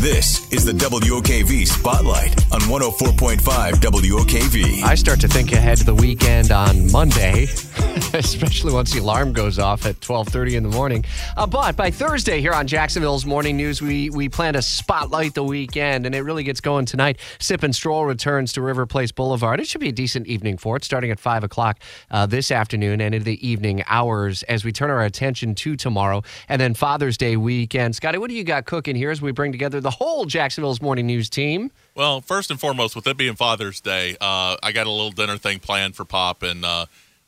This is the WOKV Spotlight on 104.5 WOKV. I start to think ahead to the weekend on Monday, especially once the alarm goes off at 12:30 in the morning. Uh, but by Thursday here on Jacksonville's Morning News, we we plan to spotlight the weekend, and it really gets going tonight. Sip and Stroll returns to River Place Boulevard. It should be a decent evening for it, starting at five o'clock uh, this afternoon and into the evening hours as we turn our attention to tomorrow and then Father's Day weekend. Scotty, what do you got cooking here as we bring together the whole Jacksonville's Morning News team? Well, first and foremost, with it being Father's Day, uh, I got a little dinner thing planned for Pop, and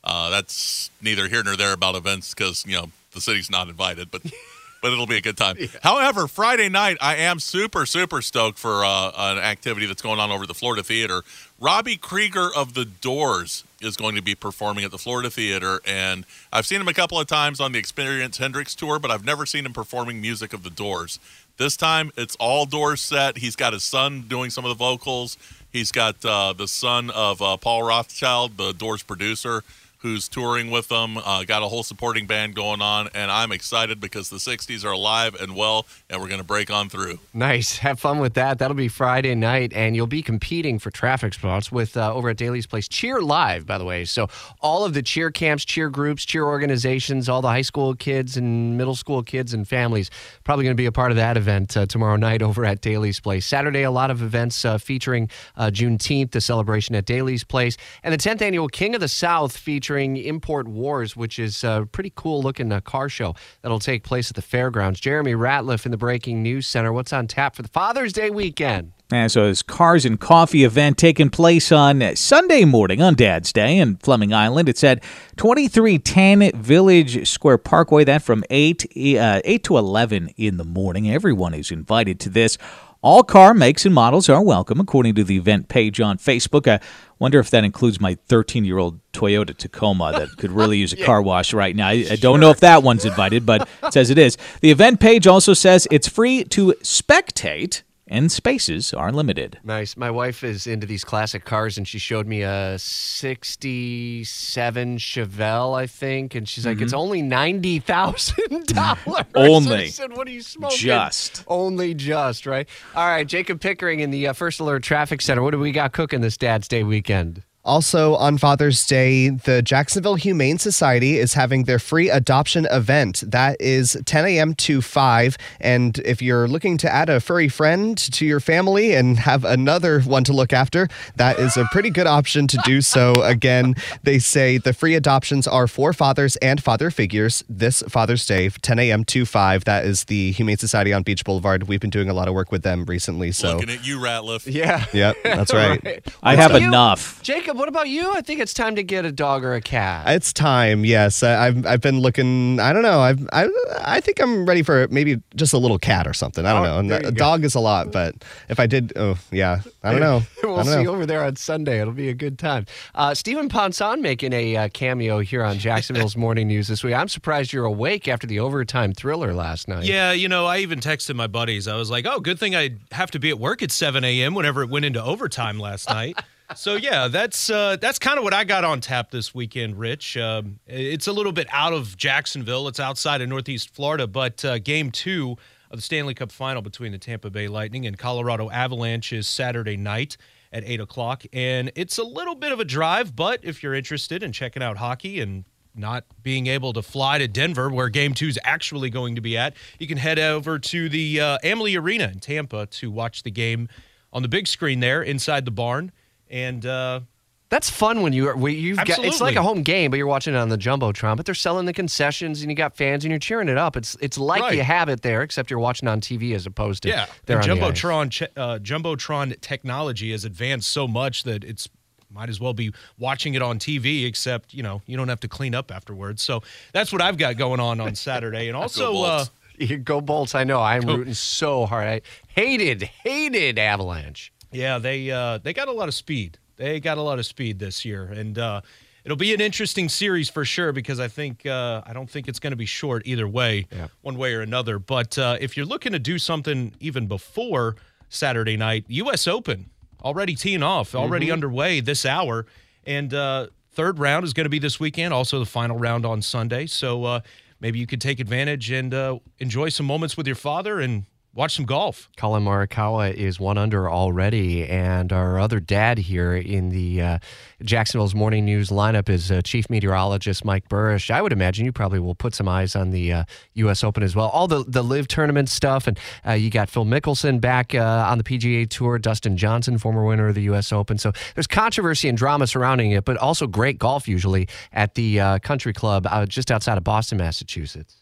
uh, that's neither here nor there about events because you know the city's not invited, but but it'll be a good time. However, Friday night, I am super super stoked for uh, an activity that's going on over at the Florida Theater. Robby Krieger of the Doors is going to be performing at the Florida Theater, and I've seen him a couple of times on the Experience Hendrix tour, but I've never seen him performing music of the Doors. This time, it's all Doors set. He's got his son doing some of the vocals. He's got uh, the son of uh, Paul Rothchild, the Doors producer, who's touring with them. Uh, got a whole supporting band going on, and I'm excited because the 60s are alive and well, and we're going to break on through. Nice. Have fun with that. That'll be Friday night, and you'll be competing for traffic spots with uh, over at Daily's Place Cheer Live, by the way. So all of the cheer camps, cheer groups, cheer organizations, all the high school kids and middle school kids and families probably going to be a part of that event uh, tomorrow night over at Daily's Place. Saturday, a lot of events uh, featuring uh, Juneteenth, the celebration at Daily's Place, and the 10th annual King of the South featuring Import Wars, which is a pretty cool looking uh, car show that'll take place at the fairgrounds. Jeremy Ratliff in the Breaking News Center. What's on tap for the Father's Day weekend? And so his Cars and Coffee event taking place on Sunday morning on Dad's Day in Fleming Island. It's at 2310 Village Square Parkway. That from 8, uh, 8 to 11 in the morning. Everyone is invited to this. All car makes and models are welcome, according to the event page on Facebook. I wonder if that includes my 13 year old Toyota Tacoma that could really use a car wash right now. I, I don't know if that one's invited, but it says it is. The event page also says it's free to spectate and spaces are limited. Nice. My wife is into these classic cars, and she showed me a '67 Chevelle, I think, and she's like, "It's only ninety thousand dollars." Only. I said, "What are you smoking?" Just. Only just right. All right, Jacob Pickering in the uh, First Alert Traffic Center. What do we got cooking this Dad's Day weekend? Also, on Father's Day, the Jacksonville Humane Society is having their free adoption event. That is 10 a.m. to 5. And if you're looking to add a furry friend to your family and have another one to look after, that is a pretty good option to do so. Again, they say the free adoptions are for fathers and father figures this Father's Day, 10 a.m. to 5. That is the Humane Society on Beach Boulevard. We've been doing a lot of work with them recently. So, Looking at you, Ratliff. Yeah. yep, that's right. I have you? enough. Jacob, what about you? I think it's time to get a dog or a cat. It's time, yes. I, I've I've been looking. I don't know. I've I I think I'm ready for maybe just a little cat or something. I don't Oh, know. And a dog is a lot, but if I did, oh yeah, I don't know. we'll don't see know. over there on Sunday. It'll be a good time. Uh, Stephen Ponson making a uh, cameo here on Jacksonville's Morning News this week. I'm surprised you're awake after the overtime thriller last night. Yeah, you know, I even texted my buddies. I was like, "Oh, good thing I have to be at work at 7 a.m. Whenever it went into overtime last night." so yeah, that's uh, that's kind of what I got on tap this weekend, Rich. Um, it's a little bit out of Jacksonville. It's outside of Northeast Florida, but uh, Game Two of the Stanley Cup Final between the Tampa Bay Lightning and Colorado Avalanche is Saturday night at eight o'clock, and it's a little bit of a drive. But if you're interested in checking out hockey and not being able to fly to Denver, where Game Two is actually going to be at, you can head over to the uh, Amalie Arena in Tampa to watch the game on the big screen there inside the barn. And uh, That's fun when you when you've got it's like a home game, but you're watching it on the jumbotron. But they're selling the concessions, and you got fans, and you're cheering it up. It's it's like Right. you have it there, except you're watching on TV as opposed to yeah, the on the jumbotron uh, jumbotron technology has advanced so much that it's might as well be watching it on TV. Except you know you don't have to clean up afterwards. So that's what I've got going on on Saturday, and also. Uh, Bolts. You go Bolts! I know. I'm rooting so hard. I hated hated Avalanche. Yeah, they uh, they got a lot of speed. They got a lot of speed this year, and uh, it'll be an interesting series for sure because I think uh, I don't think it's going to be short either way, Yeah. one way or another. But uh, if you're looking to do something even before Saturday night, U.S. Open already teeing off, already underway this hour, and uh, third round is going to be this weekend. Also, the final round on Sunday. So uh, maybe you could take advantage and uh, enjoy some moments with your father and watch some golf. Collin Morikawa is one under already, and our other dad here in the uh, Jacksonville's morning news lineup is uh, Chief Meteorologist Mike Buresh. I would imagine you probably will put some eyes on the uh, U.S. Open as well. All the the live tournament stuff, and uh, you got Phil Mickelson back uh, on the PGA Tour, Dustin Johnson, former winner of the U.S. Open. So there's controversy and drama surrounding it, but also great golf usually at the uh, Country Club just outside of Boston, Massachusetts.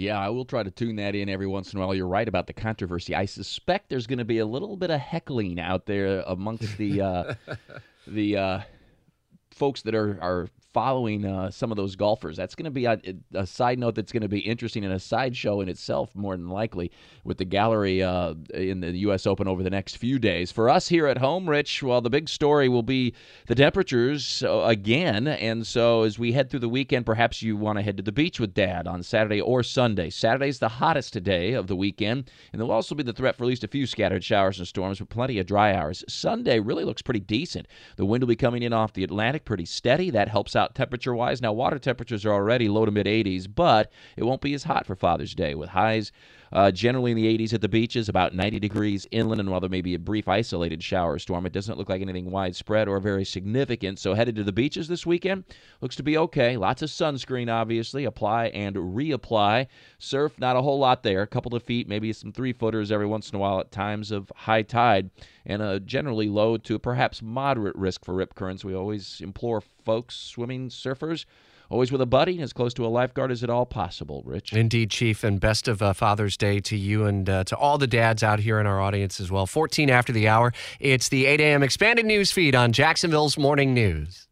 Yeah, I will try to tune that in every once in a while. You're right about the controversy. I suspect there's going to be a little bit of heckling out there amongst the uh, the uh, folks that are are following uh, some of those golfers. That's going to be a, a, side note that's going to be interesting and a sideshow in itself, more than likely, with the gallery uh, in the U.S. Open over the next few days. For us here at home, Rich, well, the big story will be the temperatures uh, again. And so as we head through the weekend, perhaps you want to head to the beach with Dad on Saturday or Sunday. Saturday's the hottest day of the weekend, and there'll also be the threat for at least a few scattered showers and storms, but plenty of dry hours. Sunday really looks pretty decent. The wind will be coming in off the Atlantic pretty steady. That helps out temperature wise. Now, water temperatures are already low to mid 80s, but it won't be as hot for Father's Day with highs uh, generally in the 80s at the beaches, about 90 degrees inland. And while there may be a brief isolated shower storm, it doesn't look like anything widespread or very significant. So, headed to the beaches this weekend looks to be okay. Lots of sunscreen, obviously. Apply and reapply. Surf, not a whole lot there. A couple of feet, maybe some three footers every once in a while at times of high tide, and a generally low to perhaps moderate risk for rip currents. We always implore folks, swimming surfers, Always with a buddy, as close to a lifeguard as at all possible, Rich. Indeed, Chief, and best of uh, Father's Day to you and uh, to all the dads out here in our audience as well. 14 after the hour, it's the 8 a.m. expanded news feed on Jacksonville's Morning News.